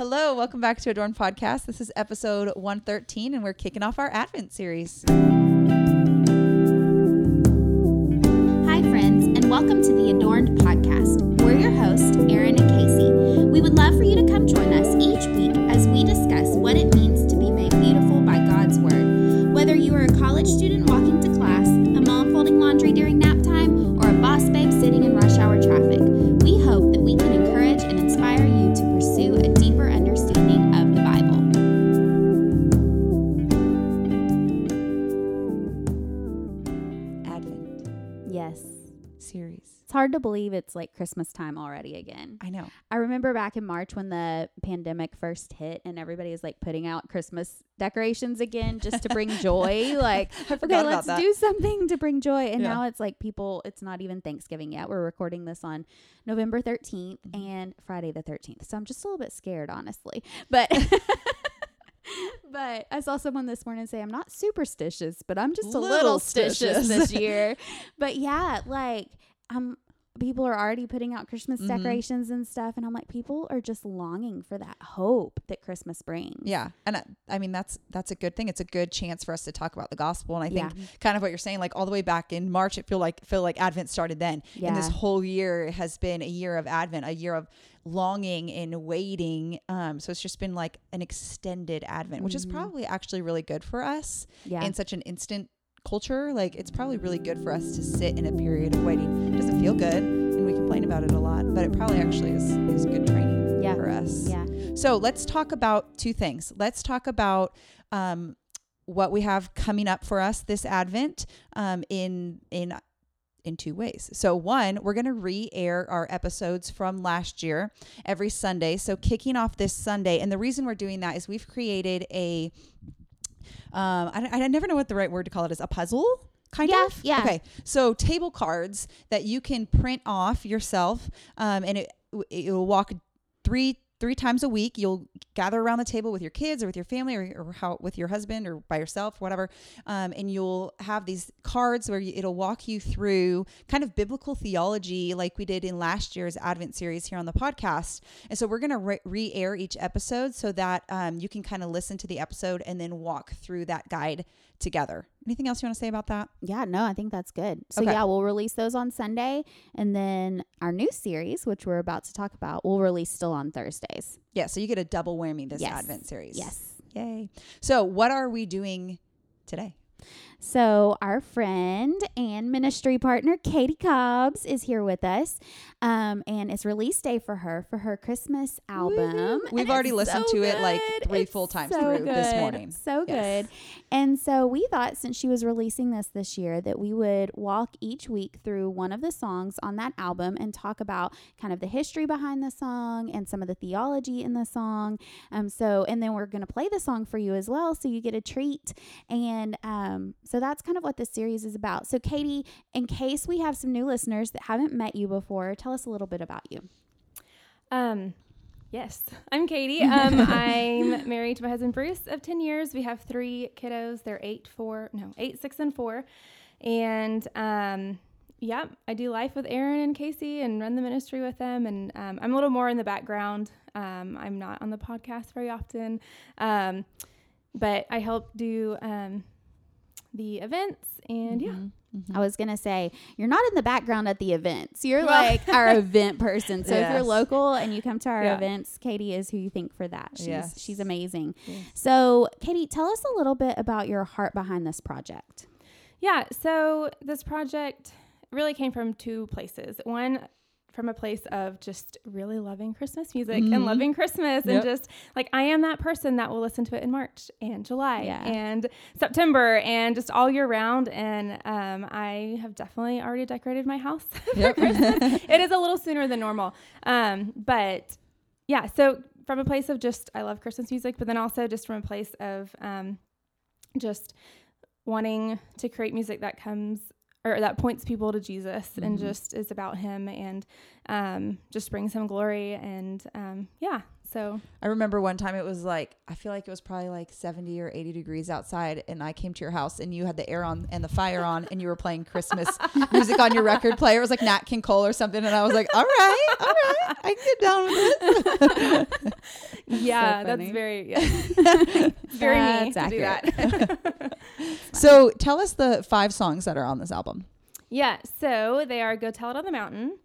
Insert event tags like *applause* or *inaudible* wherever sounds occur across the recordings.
Hello, welcome back to Adorn Podcast. This is episode 113, and we're kicking off our Advent series. Hi, friends, and welcome to the Adorned Podcast. We're your hosts, Erin and Casey. We would love for you to come join us each week as we discuss what it means hard to believe it's like Christmas time already again. I know. I remember back in March when the pandemic first hit and everybody was like putting out Christmas decorations again just to bring *laughs* joy. Like, I okay, let's that. do something to bring joy. And Yeah. now it's like people, it's not even Thanksgiving yet. We're recording this on November 13th Mm-hmm. and Friday the 13th. So I'm just a little bit scared, honestly. But. *laughs* *laughs* But I saw someone this morning say, I'm not superstitious, but I'm just a Little little stitious." this year. but yeah, like, I'm people are already putting out Christmas Mhm. decorations and stuff, and I'm like, people are just longing for that hope that Christmas brings. Yeah, and I, I mean that's that's a good thing. It's a good chance for us to talk about the gospel, and I think Yeah. kind of what you're saying, like all the way back in March, it feel like feel like Advent started then, and this whole year has been a year of Advent, a year of longing and waiting. Um, so it's just been like an extended Advent, which is Mhm. probably actually really good for us yeah, in such an instant culture. Like it's probably really good for us to sit in a period of waiting. It doesn't feel good, and we complain about it a lot, but it probably actually is is good training Yeah. for us. yeah, So let's talk about two things. Let's talk about um, what we have coming up for us this Advent um, in in in two ways. So one, we're going to re-air our episodes from last year every Sunday. So kicking off this Sunday, and the reason we're doing that is we've created a um, I, I never know what the right word to call it is a puzzle kind Yeah, of yeah. okay so table cards that you can print off yourself um, and it it will walk three three times a week you'll gather around the table with your kids or with your family or, or how with your husband or by yourself whatever um, and you'll have these cards where you, it'll walk you through kind of biblical theology like we did in last year's advent series here on the podcast. And so we're going to re- re-air each episode so that um, you can kind of listen to the episode and then walk through that guide together anything else you want to say about that yeah. No, I think that's good. So Okay. yeah, we'll release those on Sunday, and then our new series, which we're about to talk about, we'll release still on Thursdays. yeah so you get a double whammy this Yes. advent series Yes. yay so what are we doing today So, our friend and ministry partner, Katie Cobbs, is here with us. Um, and it's release day for her for her Christmas album. We've And already listened so to it, like, three It's full times so through this morning. So Yes. good. And so, we thought since she was releasing this this year that we would walk each week through one of the songs on that album and talk about kind of the history behind the song and some of the theology in the song. Um, so, and then we're going to play the song for you as well. So, you get a treat. And um, so that's kind of what this series is about. So, Katie, in case we have some new listeners that haven't met you before, tell us a little bit about you. Um, yes, *laughs* I'm Katie. *laughs* Um, I'm married to my husband Bruce of 10 years. We have three kiddos. They're eight, four, no, eight, six, and four. And um, yeah, I do life with Erin and Casey and run the ministry with them. And um, I'm a little more in the background. Um, I'm not on the podcast very often, um, but I help do um, the events. And yeah, Mhm. Mhm. I was going to say, you're not in the background at the events. You're Well- like our *laughs* event person. So if you're local and you come to our Yeah. events, Katie is who you think for that. She's, Yes. she's amazing. Yes. So, Katie, tell us a little bit about your heart behind this project. Yeah, so this project really came from two places. One from a place of just really loving Christmas music Mhm. and loving Christmas Yep. and just like I am that person that will listen to it in March and July Yeah. and September and just all year round and um, I have definitely already decorated my house *laughs* for. Christmas. *laughs* it is a little sooner than normal. Um, but yeah, so from a place of just I love Christmas music, but then also just from a place of um, just wanting to create music that comes or that points people to Jesus and Mhm. just is about him and um, just brings him glory and um, yeah so I remember one time it was like I feel like it was probably like 70 or 80 degrees outside and I came to your house and you had the air on and the fire on and you were playing Christmas *laughs* music on your record player. It was like Nat King Cole or something and I was like, "All right, all right. I can get down with this." *laughs* *laughs* yeah, that's very yeah. *laughs* Very me That's to do that. *laughs* So tell us the five songs that are on this album. yeah, so they are "Go Tell It on the Mountain."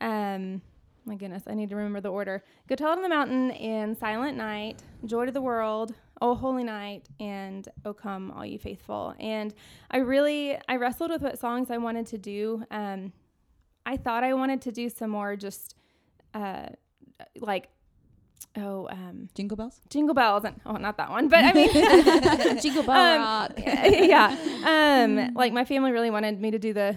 Um, my goodness, I need to remember the order. "Go Tell It on the Mountain" and "Silent Night," "Joy to the World," "Oh Holy Night," and "Oh Come All You Faithful." And I really I wrestled with what songs I wanted to do. Um, I thought I wanted to do some more just uh, like oh um, Jingle bells. jingle bells and oh not that one, but I mean. *laughs* Jingle bell Um, rock. *laughs* yeah. Um, like my family really wanted me to do the.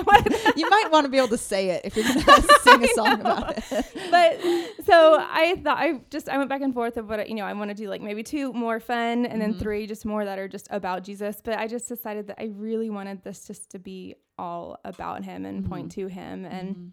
*laughs* What? You might want to be able to say it if you're going to sing a song about it. But so I thought I just I went back and forth of what I- you know I want to do like maybe two more fun and then three just more that are just about Jesus. But I just decided that I really wanted this just to be all about Him and point to Him and.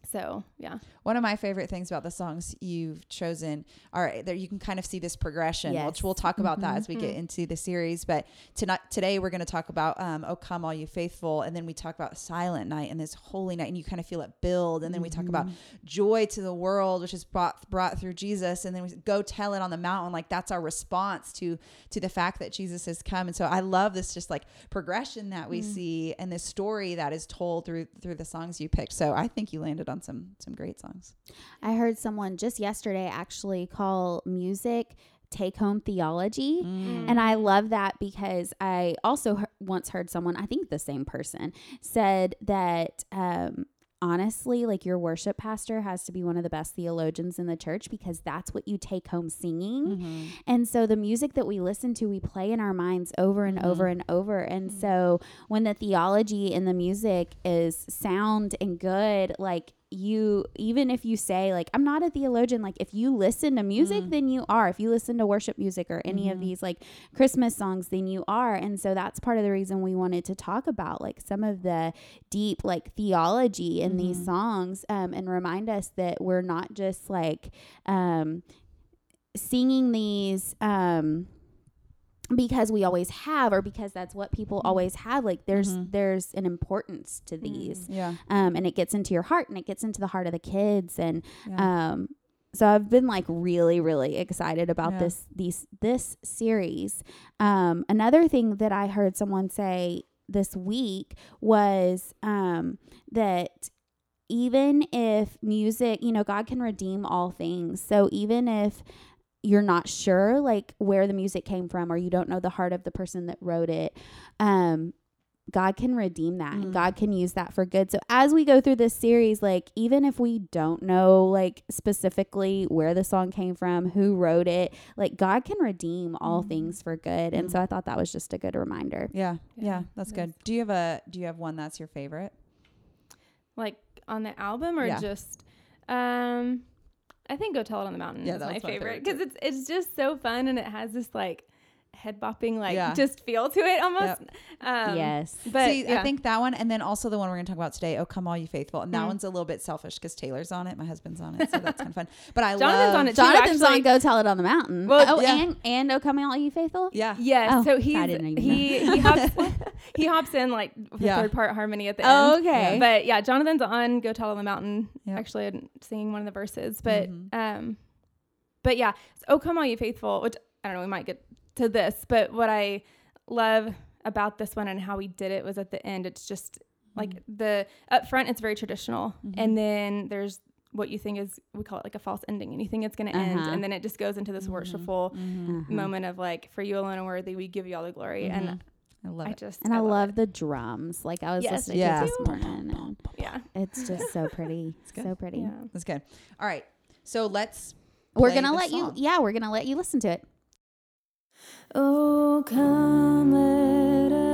So yeah, One of my favorite things about the songs you've chosen are eh, there you can kind of see this progression, which we'll talk about that as we get mm-hmm. into the series. But tonight today we're going to talk about um, "Oh Come All You Faithful," and then we talk about "Silent Night" and this holy night, and you kind of feel it build. And then we talk about mm-hmm. joy to the world, which is brought brought through Jesus, and then we go tell it on the mountain. Like that's our response to to the fact that Jesus has come. And so I love this just like progression that we mm. see and this story that is told through through the songs you picked. So I think you landed on some some great songs. I heard someone just yesterday actually call music take home theology. Mm. And I love that because I also he- once heard someone, I think the same person, said that um, honestly, like your worship pastor has to be one of the best theologians in the church because that's what you take home singing. Mm-hmm. And so the music that we listen to, we play in our minds over and over mm-hmm. and over. And mm-hmm. so when the theology in the music is sound and good, like you even if you say like I'm not a theologian like if you listen to music then you are. If you listen to worship music or any of these like Christmas songs then you are. And so that's part of the reason we wanted to talk about like some of the deep like theology in these songs um, and remind us that we're not just like um, singing these um, because we always have or because that's what people always have like there's there's an importance to these Yeah. um, and it gets into your heart and it gets into the heart of the kids and Yeah. um, so I've been like really really excited about Yeah. this these this series. Um, another thing that I heard someone say this week was um, that even if music, you know, God can redeem all things. So even if you're not sure like where the music came from or you don't know the heart of the person that wrote it, um, God can redeem that and God can use that for good. So as we go through this series, like even if we don't know like specifically where the song came from, who wrote it, like God can redeem all things for good. And so I thought that was just a good reminder. Yeah. Yeah. Yeah, That's good. Do you have a do you have one that's your favorite? like on the album or Yeah. just um I think Go Tell It on the Mountain Yeah, is my favorite favorite because it's it's just so fun and it has this like head bopping like Yeah. just feel to it almost. Um, yes. But See, I think that one, and then also the one we're going to talk about today. Oh, come all you faithful, and that Mm. one's a little bit selfish because Taylor's on it, my husband's on it, so that's kind of fun. *laughs* But I Jonathan's love on it too, Jonathan's actually. on Go Tell It on the Mountain. Well, oh, yeah. and and Oh Come All You Faithful. Yeah, Yes, Oh, so I he's didn't even he he hops *laughs* he hops in like the Yeah. third part harmony at the Oh, end. okay. But yeah, Jonathan's on Go Tell It on the Mountain. Yep. Actually, I'm singing one of the verses, but Mhm. um, but yeah, so, oh come all you faithful. Which I don't know, we might get to this, but what I love about this one and how we did it was at the end. It's just like mm-hmm. the up front, it's very traditional, mm-hmm. and then there's what you think is we call it like a false ending, and you think it's going to end, Uh-huh. and then it just goes into this mm-hmm. worshipful Uh-huh. moment of like, for you alone are worthy, we give you all the glory, and I love I it. just And I, love it. the drums. Like I was Yes, listening Yeah. to this morning. And yeah. it's just so pretty. *laughs* good. so pretty. Yeah. That's good. All right, so let's. We're gonna the let you yeah, we're gonna let you listen to it. Oh, come, let us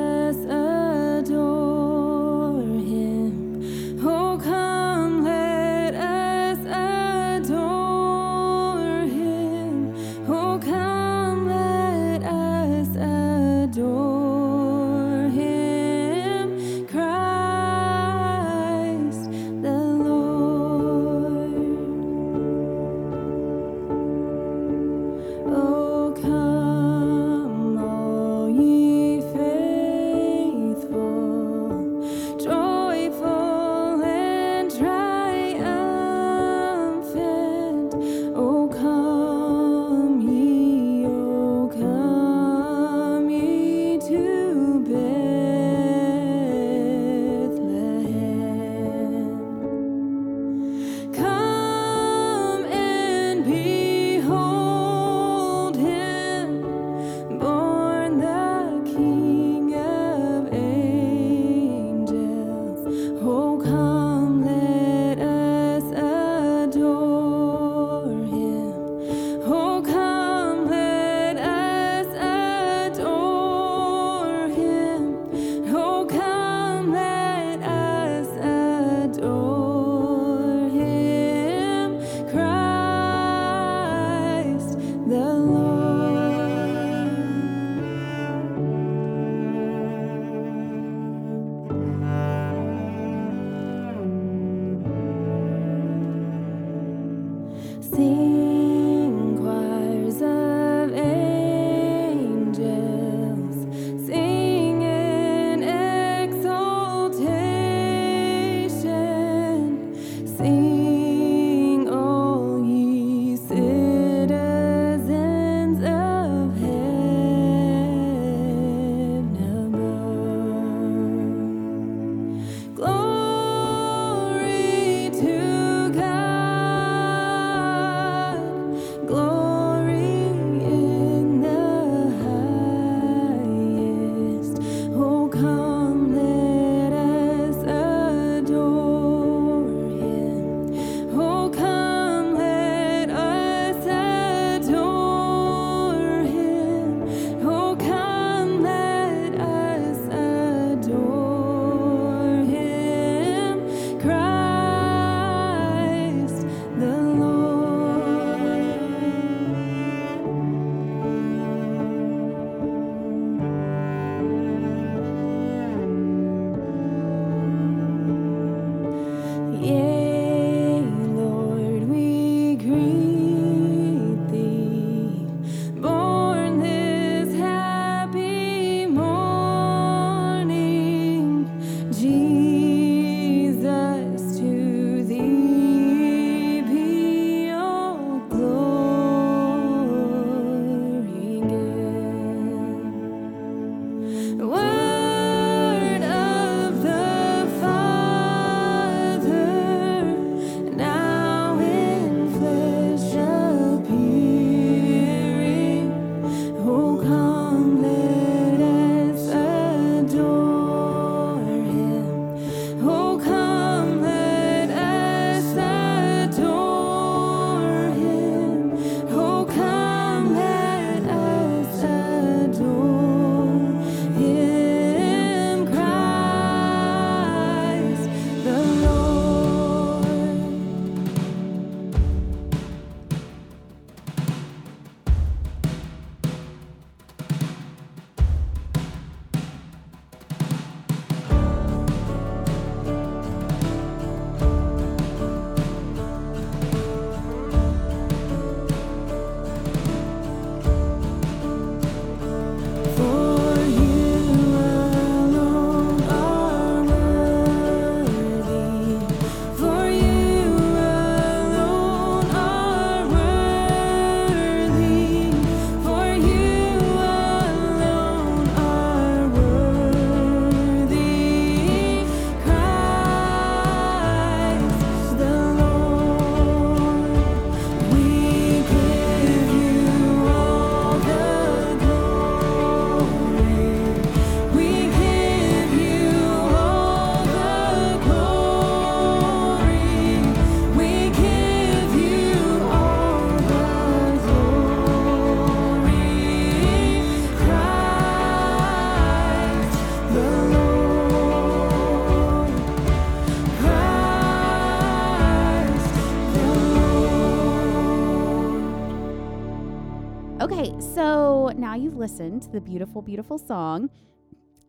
now to the beautiful, beautiful song.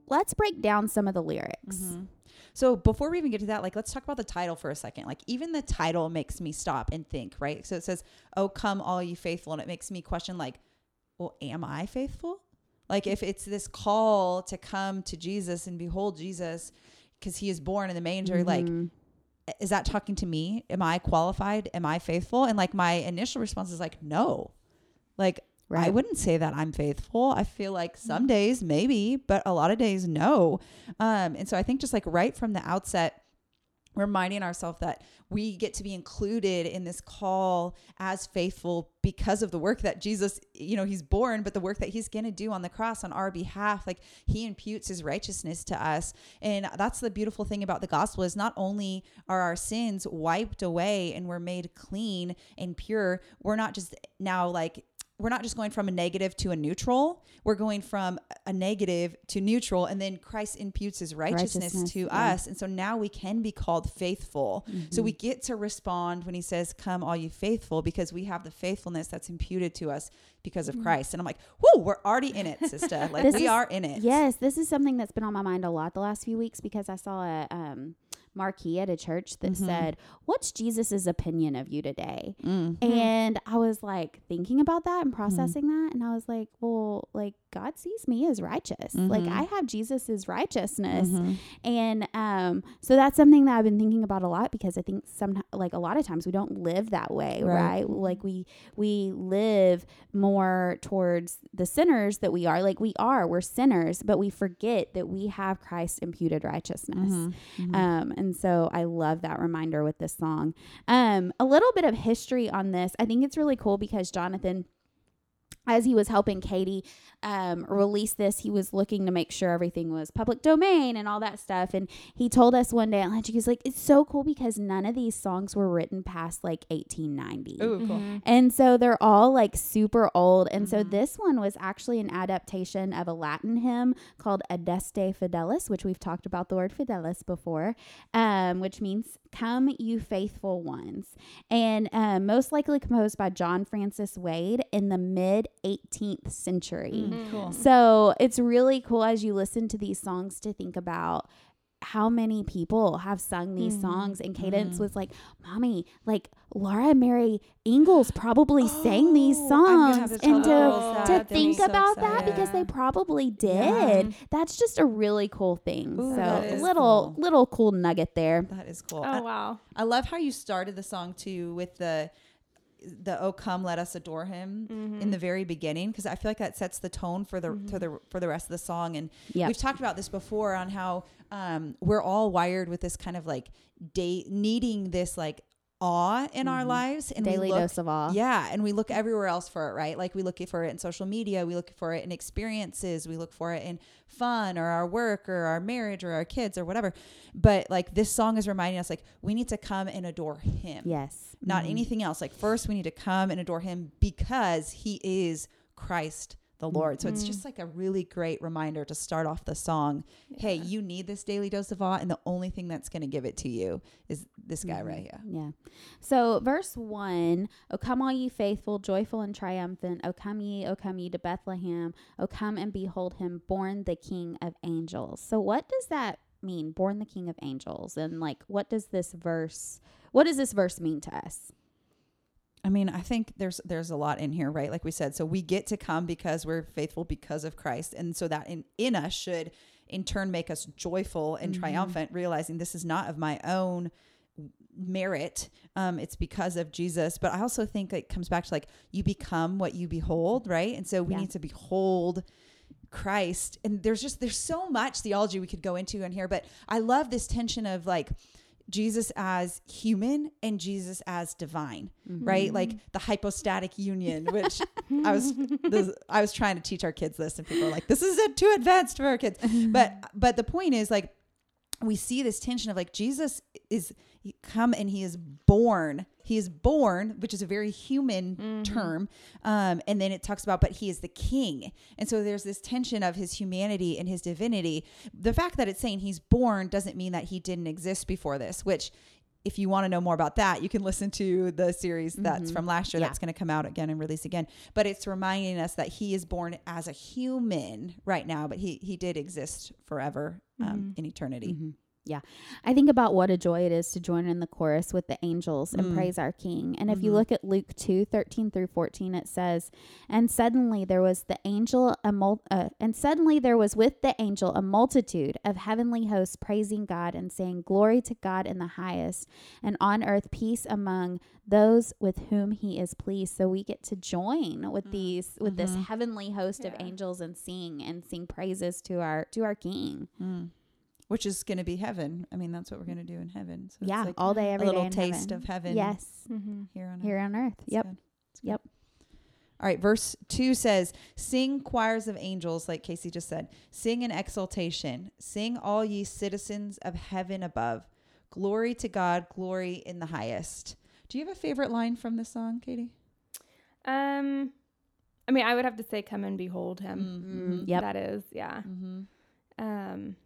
Let's break down some of the lyrics. Mm-hmm. So before we even get to that, like let's talk about the title for a second. Like even the title makes me stop and think, right? So it says, "Oh come all you faithful." And it makes me question like, "Well, am I faithful?" Like if it's this call to come to Jesus and behold Jesus because he is born in the manger, like Mhm. is that talking to me? Am I qualified? Am I faithful? And like my initial response is like, "No." Like I wouldn't say that I'm faithful. I feel like some days maybe, but a lot of days no. Um, and so I think just like right from the outset, reminding ourselves that we get to be included in this call as faithful because of the work that Jesus, you know, he's born, but the work that he's going to do on the cross on our behalf, like he imputes his righteousness to us. And that's the beautiful thing about the gospel is not only are our sins wiped away and we're made clean and pure, we're not just now like we're not just going from a negative to a neutral. We're going from a negative to neutral, and then Christ imputes his righteousness, Righteousness, to yeah. us. And so now we can be called faithful. So we get to respond when he says, Come, all you faithful, because we have the faithfulness that's imputed to us because of Christ. And I'm like, Whoa, we're already in it, sister. *laughs* Like we is- are in it. Yes, this is something that's been on my mind a lot the last few weeks because I saw a um, marquee at a church that Mhm. said, "What's Jesus's opinion of you today?" Mm. And I was like thinking about that Mm-hmm. and processing that, and I was like, "Well, like God sees me as righteous. Like Mhm. I have Jesus's righteousness." Mhm. And um, so that's something that I've been thinking about a lot because I think some like a lot of times we don't live that way, Right. right? Like we we live more towards the sinners that we are. Like we are, we're sinners, but we forget that we have Christ imputed righteousness. Mhm. Mhm. Um, and so I love that reminder with this song. Um, a little bit of history on this. I think it's really cool because Jonathan, as he was helping Katie um, release this, he was looking to make sure everything was public domain and all that stuff. And he told us one day at lunch, he was like, "It's so cool because none of these songs were written past like 1890." Ooh, cool. Mhm. And so they're all like super old. And so Mhm. this one was actually an adaptation of a Latin hymn called Adeste Fideles, which we've talked about the word fidelis before, um, which means come, you faithful ones. And um, most likely composed by John Francis Wade in the mid 18th century. Mm, Cool. So it's really cool as you listen to these songs to think about how many people have sung these Mhm. songs. And Cadence Mhm. was like, Mommy, like Laura Mary Ingalls probably sang these Oh, I'm gonna have songs. to And to, girls that. to They'll be think so about that excited. because they probably did. Yeah. That's just a really cool thing. Ooh, so that is little cool. little cool nugget there. That is cool. Oh I, wow. I love how you started the song too with the the "Oh come, let us adore Him" Mm-hmm. in the very beginning because I feel like that sets the tone for the for the for the rest of the song. And Yep. we've talked about this before on how um, we're all wired with this kind of like day needing this like awe in our Mhm. lives and Daily we look, dose of awe. Yeah, and we look everywhere else for it, right? Like we look for it in social media, we look for it in experiences, we look for it in fun or our work or our marriage or our kids or whatever. But like this song is reminding us like we need to come and adore him. Yes. Not Mhm. anything else. Like first we need to come and adore him because he is Christ the Lord. So it's Mhm. just like a really great reminder to start off the song. Hey, you need this daily dose of awe and the only thing that's going to give it to you is this guy Mhm. right here. Yeah. So verse one, O come all ye faithful, joyful and triumphant, O come ye, O come ye to Bethlehem, O come and behold him, born the King of angels. So what does that mean? Born the King of angels. And like what does this verse what does this verse mean to us? I mean, I think there's there's a lot in here, right? Like we said, so we get to come because we're faithful because of Christ, and so that in in us should in turn make us joyful and Mhm. triumphant, realizing this is not of my own merit. Um, it's because of Jesus. But I also think it comes back to like you become what you behold, right? And so we Yeah. need to behold Christ. And there's just there's so much theology we could go into in here, but I love this tension of like Jesus as human and Jesus as divine, mm-hmm. right? Like the hypostatic union, which I was *laughs* this, I was trying to teach our kids this, and people are like, "This is too advanced for our kids." *laughs* But but the point is like we see this tension of like Jesus is come and he is born. He is born, which is a very human term. Um, and then it talks about, but he is the king. And so there's this tension of his humanity and his divinity. The fact that it's saying he's born doesn't mean that he didn't exist before this, which if you want to know more about that, you can *laughs* listen to the series that's Mhm. from last year Yeah. that's going to come out again and release again. But it's reminding us that he is born as a human right now, but he he did exist forever um, in eternity. Mhm. Yeah. I think about what a joy it is to join in the chorus with the angels and Mm. praise our King. And if you Mhm. look at Luke 2 13 through 14, it says, And suddenly there was the angel, a mul- uh, and suddenly there was with the angel a multitude of heavenly hosts praising God and saying, Glory to God in the highest, and on earth peace among those with whom he is pleased. So we get to join with these, with this Mhm. heavenly host of angels and sing and sing praises to our, to our King. Mm. Which is going to be heaven. I mean, that's what we're going to do in heaven. So yeah. it's like all day, a every day little in taste heaven. of heaven. Yes. Mm-hmm. here on Here earth. on earth. It's Yep. good. Good. Yep. All right, verse 2 says, Sing choirs of angels, like Casey just said. Sing in exultation. Sing all ye citizens of heaven above. Glory to God, glory in the highest. Do you have a favorite line from this song, Katie? Um, I mean, I would have to say, "Come and behold him." Mm-hmm. Yep. That is, yeah. Mm-hmm. Um,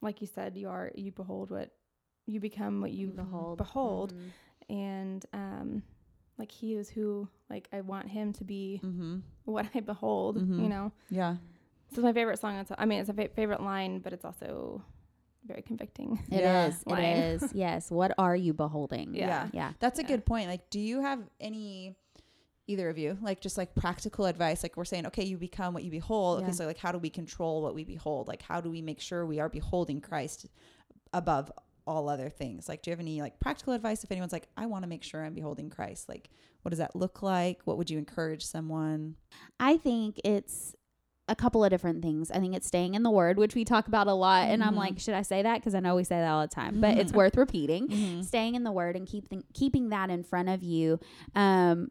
like you said, you are you behold what you become, what you Behold. behold, Mhm. and um, like he is who like I want him to be Mm-hmm. what I behold. Mhm. You know, Yeah. so it's my favorite song. It's, I mean, it's a fa- favorite line, but it's also very convicting. It is. Yeah. It Line. is. Yes. What are you beholding? Yeah. Yeah. That's a Yeah. good point. Like, do you have any, either of you, like just like practical advice? Like we're saying, okay, you become what you behold. Yeah. Okay, so like, how do we control what we behold? Like, how do we make sure we are beholding Christ above all other things? Like, do you have any like practical advice if anyone's like, I want to make sure I'm beholding Christ? Like, what does that look like? What would you encourage someone? I think it's a couple of different things. I think it's staying in the word, which we talk about a lot. And I'm like, should I say that? Because I know we say that all the time, but it's *laughs* worth repeating. Mm-hmm. Staying in the word and keep th- keeping that in front of you. Um,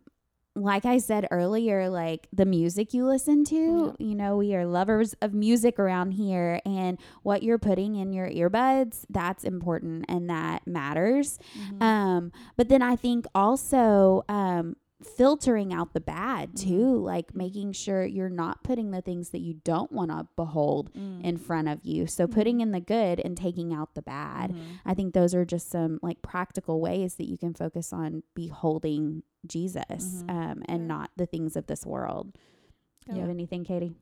like I said earlier, like the music you listen to, you know, we are lovers of music around here, and what you're putting in your earbuds, that's important and that matters. Mm-hmm. Um, but then I think also um, filtering out the bad Mm-hmm. too, like making sure you're not putting the things that you don't want to behold Mm-hmm. in front of you. So putting in the good and taking out the bad. Mm-hmm. I think those are just some like practical ways that you can focus on beholding Jesus Mhm. um, and Yeah. not the things of this world. Do you have anything, Katie?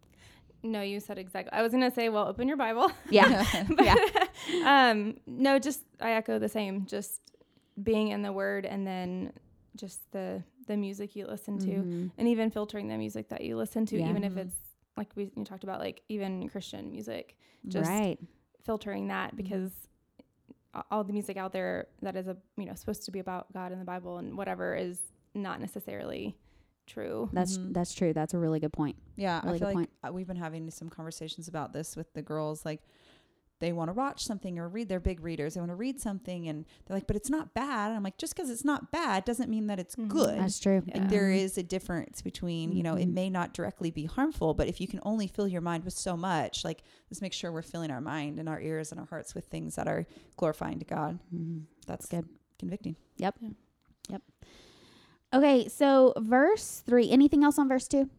No, you said exactly. I was gonna say, well, open your Bible. *laughs* Yeah. *laughs* But, *laughs* um, no, just I echo the same. Just being in the Word, and then just the the music you listen to, Mhm. and even filtering the music that you listen to, Yeah. even if it's like we you talked about, like even Christian music, just right. filtering that because a- all the music out there that is a you know supposed to be about God and the Bible and whatever is not necessarily true. That's Mhm. that's true. That's a really good point. Yeah, Really I feel like uh, we've been having some conversations about this with the girls. Like, they want to watch something or read. They're big readers. They want to read something, and they're like, "But it's not bad." And I'm like, "Just because it's not bad doesn't mean that it's Mhm. good." That's true. Yeah. Like there is a difference between, you know, it Mhm. may not directly be harmful, but if you can only fill your mind with so much, like let's make sure we're filling our mind and our ears and our hearts with things that are glorifying to God. Mhm. That's Good. convicting. Yep. Yeah. Yep. Okay, so verse three. Anything else on verse two?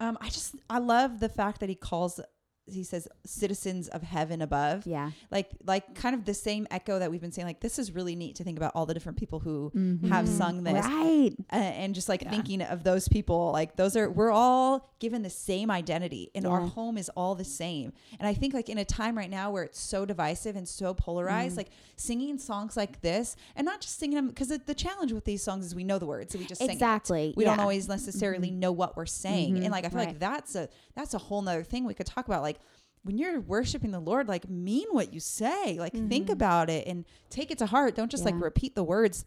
Um, I just I love the fact that he calls he says citizens of heaven above. Yeah. Like like kind of the same echo that we've been saying. Like this is really neat to think about all the different people who have Mhm. sung this. Right. uh, and just like Yeah. thinking of those people like those are we're all given the same identity and our home is all the same and i think like in a time right now where it's so divisive and so polarized Mm. like singing songs like this and not just singing them because the, the challenge with these songs is we know the words so we just sing. Exactly. we don't always necessarily know what we're saying and like i feel Right. like that's a that's a whole nother thing we could talk about like when you're worshiping the lord like mean what you say. Like think Mhm. about it and take it to heart. Don't just like repeat the words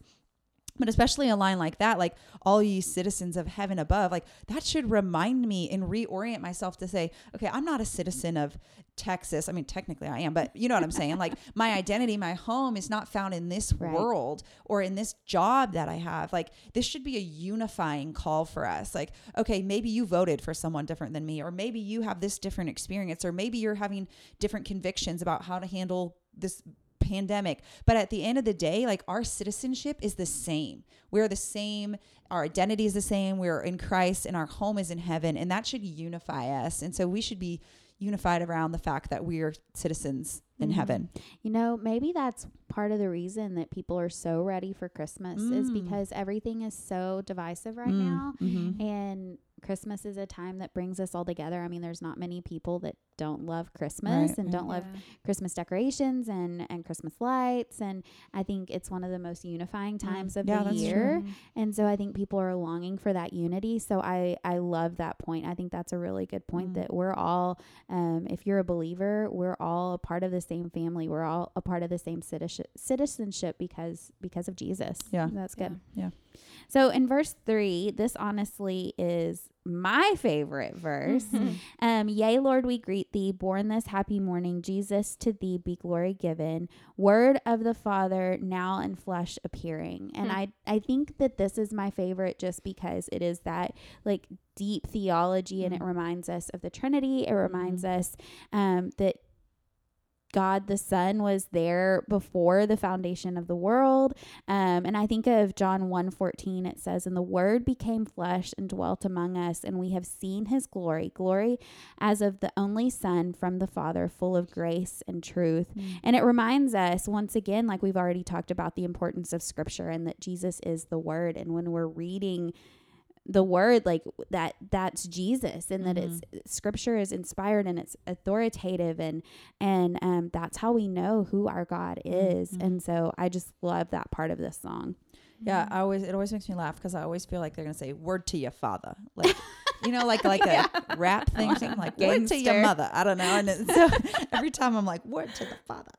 but especially a line like that, like all ye citizens of heaven above, like that should remind me and reorient myself to say, okay, I'm not a citizen of Texas. I mean, technically I am, but you know what I'm saying? like my identity, my home is not found in this Right. world or in this job that I have. Like this should be a unifying call for us. Like, okay, maybe you voted for someone different than me, or maybe you have this different experience, or maybe you're having different convictions about how to handle this pandemic. But at the end of the day, like our citizenship is the same. We're the same. Our identity is the same. We're in Christ and our home is in heaven. And that should unify us. And so we should be unified around the fact that we are citizens in Mhm. heaven. You know, maybe that's part of the reason that people are so ready for Christmas is Mm. because everything is so divisive right Mm, now. mhm. And Christmas is a time that brings us all together. I mean, there's not many people that don't love Christmas Right. and don't love Christmas decorations and, and Christmas lights. And I think it's one of the most unifying times of Mm. Yeah, the true. year. Mhm. And so I think people are longing for that unity. So I, I love that point. I think that's a really good point Mm. that we're all, um, if you're a believer, we're all a part of the same family. We're all a part of the same citizenship, citizenship because because of Jesus. Yeah. that's good. Yeah. So in verse three, this honestly is my favorite verse. Mhm. Um, Yea, Lord, we greet thee, born this happy morning. Jesus, to thee be glory given. Word of the Father, now in flesh appearing. And Hmm. I, I think that this is my favorite just because it is that like deep theology and it Mhm. reminds us of the Trinity. It reminds us um, that God the Son was there before the foundation of the world. Um, and I think of John 1:14 it says and the word became flesh and dwelt among us and we have seen his glory glory as of the only son from the father full of grace and truth. Mm. And it reminds us once again like we've already talked about the importance of scripture and that Jesus is the word and when we're reading the word like that that's Jesus and that Mm-hmm. it's scripture is inspired and it's authoritative and and um that's how we know who our God is Mhm. and so I just love that part of this song. Yeah, I always it always makes me laugh because I always feel like they're gonna say "word to your father," like *laughs* you know, like *laughs* like a rap thing, something like "word to your mother." I don't know, and it's, *laughs* so every time I'm like "word to the father."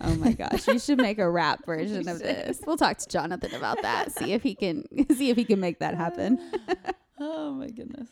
Oh my gosh, you should make a rap *laughs* version of this. We'll talk to Jonathan about that. See if he can see if he can make that happen. Oh my goodness.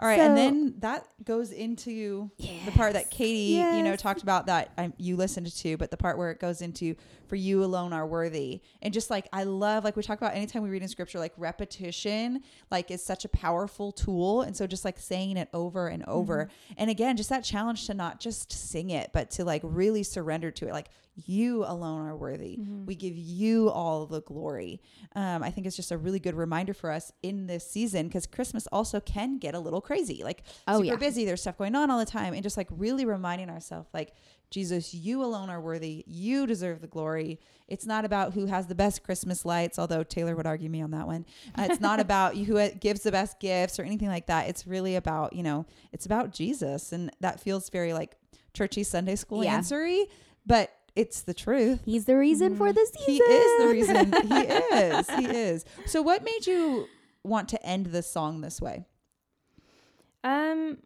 All right, and then that goes into the part that Katie, you know, talked about that um, you listened to, but the part where it goes into "for you alone are worthy," and just like I love, like we talk about anytime we read in Scripture, like repetition, like is such a powerful tool, and so just like saying it over and over, and again, just that challenge to not just sing it, but to like really surrender to it, like you alone are worthy. We give you all the glory. Um, I think it's just a really good reminder for us in this season because Christmas also can get a little crazy, like Oh, super yeah. busy. There's stuff going on all the time, and just like really reminding ourselves, like Jesus, you alone are worthy. You deserve the glory. It's not about who has the best Christmas lights, although Taylor would argue me on that one. Uh, it's not *laughs* about who gives the best gifts or anything like that. It's really about you know, it's about Jesus, and that feels very like churchy Sunday school Yeah. answery, but it's the truth. He's the reason for the season. He is the reason. he *laughs* is. He is. So, what made you want to end this song this way? Um,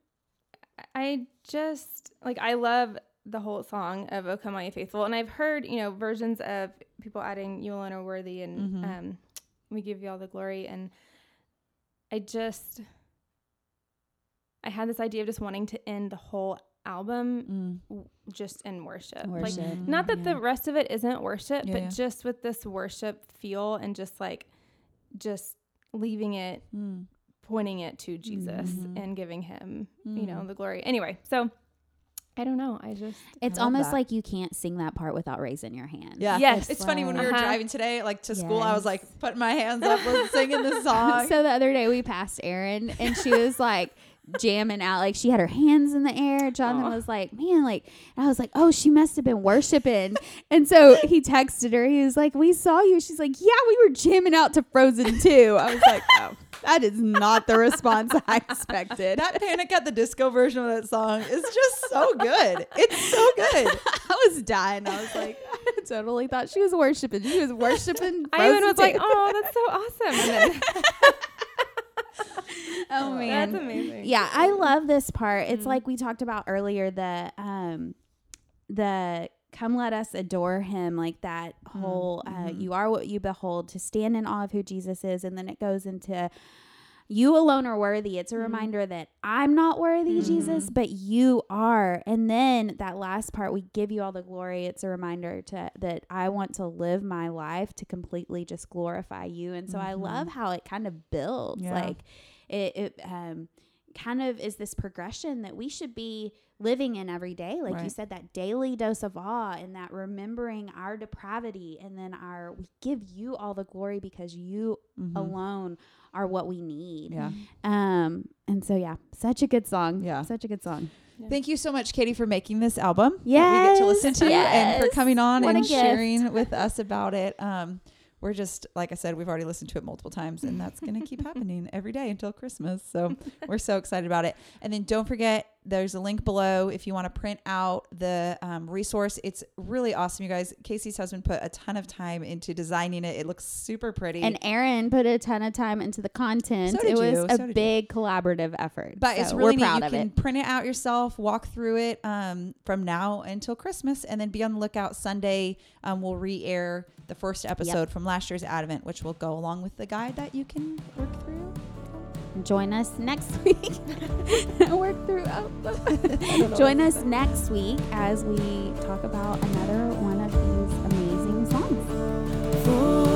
I just like I love the whole song of "O Come All You Faithful," and I've heard you know versions of people adding "You alone are worthy" and Mhm. um, "We give you all the glory," and I just I had this idea of just wanting to end the whole album w- just in worship, like not that yeah. the rest of it isn't worship, Yeah, but yeah. just with this worship feel and just like just leaving it Mm. pointing it to Jesus Mhm. and giving him, you know, Mm. the glory. Anyway, so I don't know. I just It's I almost that. like you can't sing that part without raising your hand. Yeah. Yes. It's funny when we were Uh-huh. driving today, like to school, I was like putting my hands up, was singing the *laughs* song. so the other day we passed Erin and she was like jamming out, like she had her hands in the air. Jonathan Aw. was like, "Man, like," and I was like, "Oh, she must have been worshiping." and so he texted her. He was like, "We saw you." She's like, "Yeah, we were jamming out to Frozen 2. I was like, "Oh, that is not the response I expected." that Panic at the Disco version of that song is just so good. It's so good. *laughs* I was dying. I was like, I totally thought she was worshiping. She was worshiping. I even was like, "Oh, that's so awesome!" *laughs* And then, oh man, that's amazing. Yeah, I love this part. It's Mhm. like we talked about earlier the um the come let us adore him like that whole uh, mhm. you are what you behold to stand in awe of who Jesus is and then it goes into you alone are worthy. It's a Mhm. reminder that I'm not worthy, Jesus, but you are. And then that last part, we give you all the glory. It's a reminder to that I want to live my life to completely just glorify you. And so I Mhm. love how it kind of builds. Yeah. Like it, it um kind of is this progression that we should be living in every day like you said that daily dose of awe and that remembering our depravity and then our we give you all the glory because you Mhm. alone are what we need Yeah. um and so yeah such a good song Yeah. such a good song Thank you so much, Katie, for making this album. that we get to listen to and for coming on What and sharing with us about it. Um, we're just like I said, we've already listened to it multiple times, and that's going to keep *laughs* happening every day until Christmas. So *laughs* we're so excited about it. And then don't forget, there's a link below if you want to print out the um, resource. It's really awesome, you guys. Casey's husband put a ton of time into designing it. It looks super pretty. and Erin put a ton of time into the content. So did it was you. a So did you. big collaborative effort. But it's really neat. You can it. print it out yourself, walk through it um, from now until Christmas, and then be on the lookout. Sunday, um, we'll re-air the first episode from last year's Advent, which will go along with the guide that you can work through. Join us next *laughs* week. *laughs* Work through. Oh. *laughs* Join us next week as we talk about another one of these amazing songs. For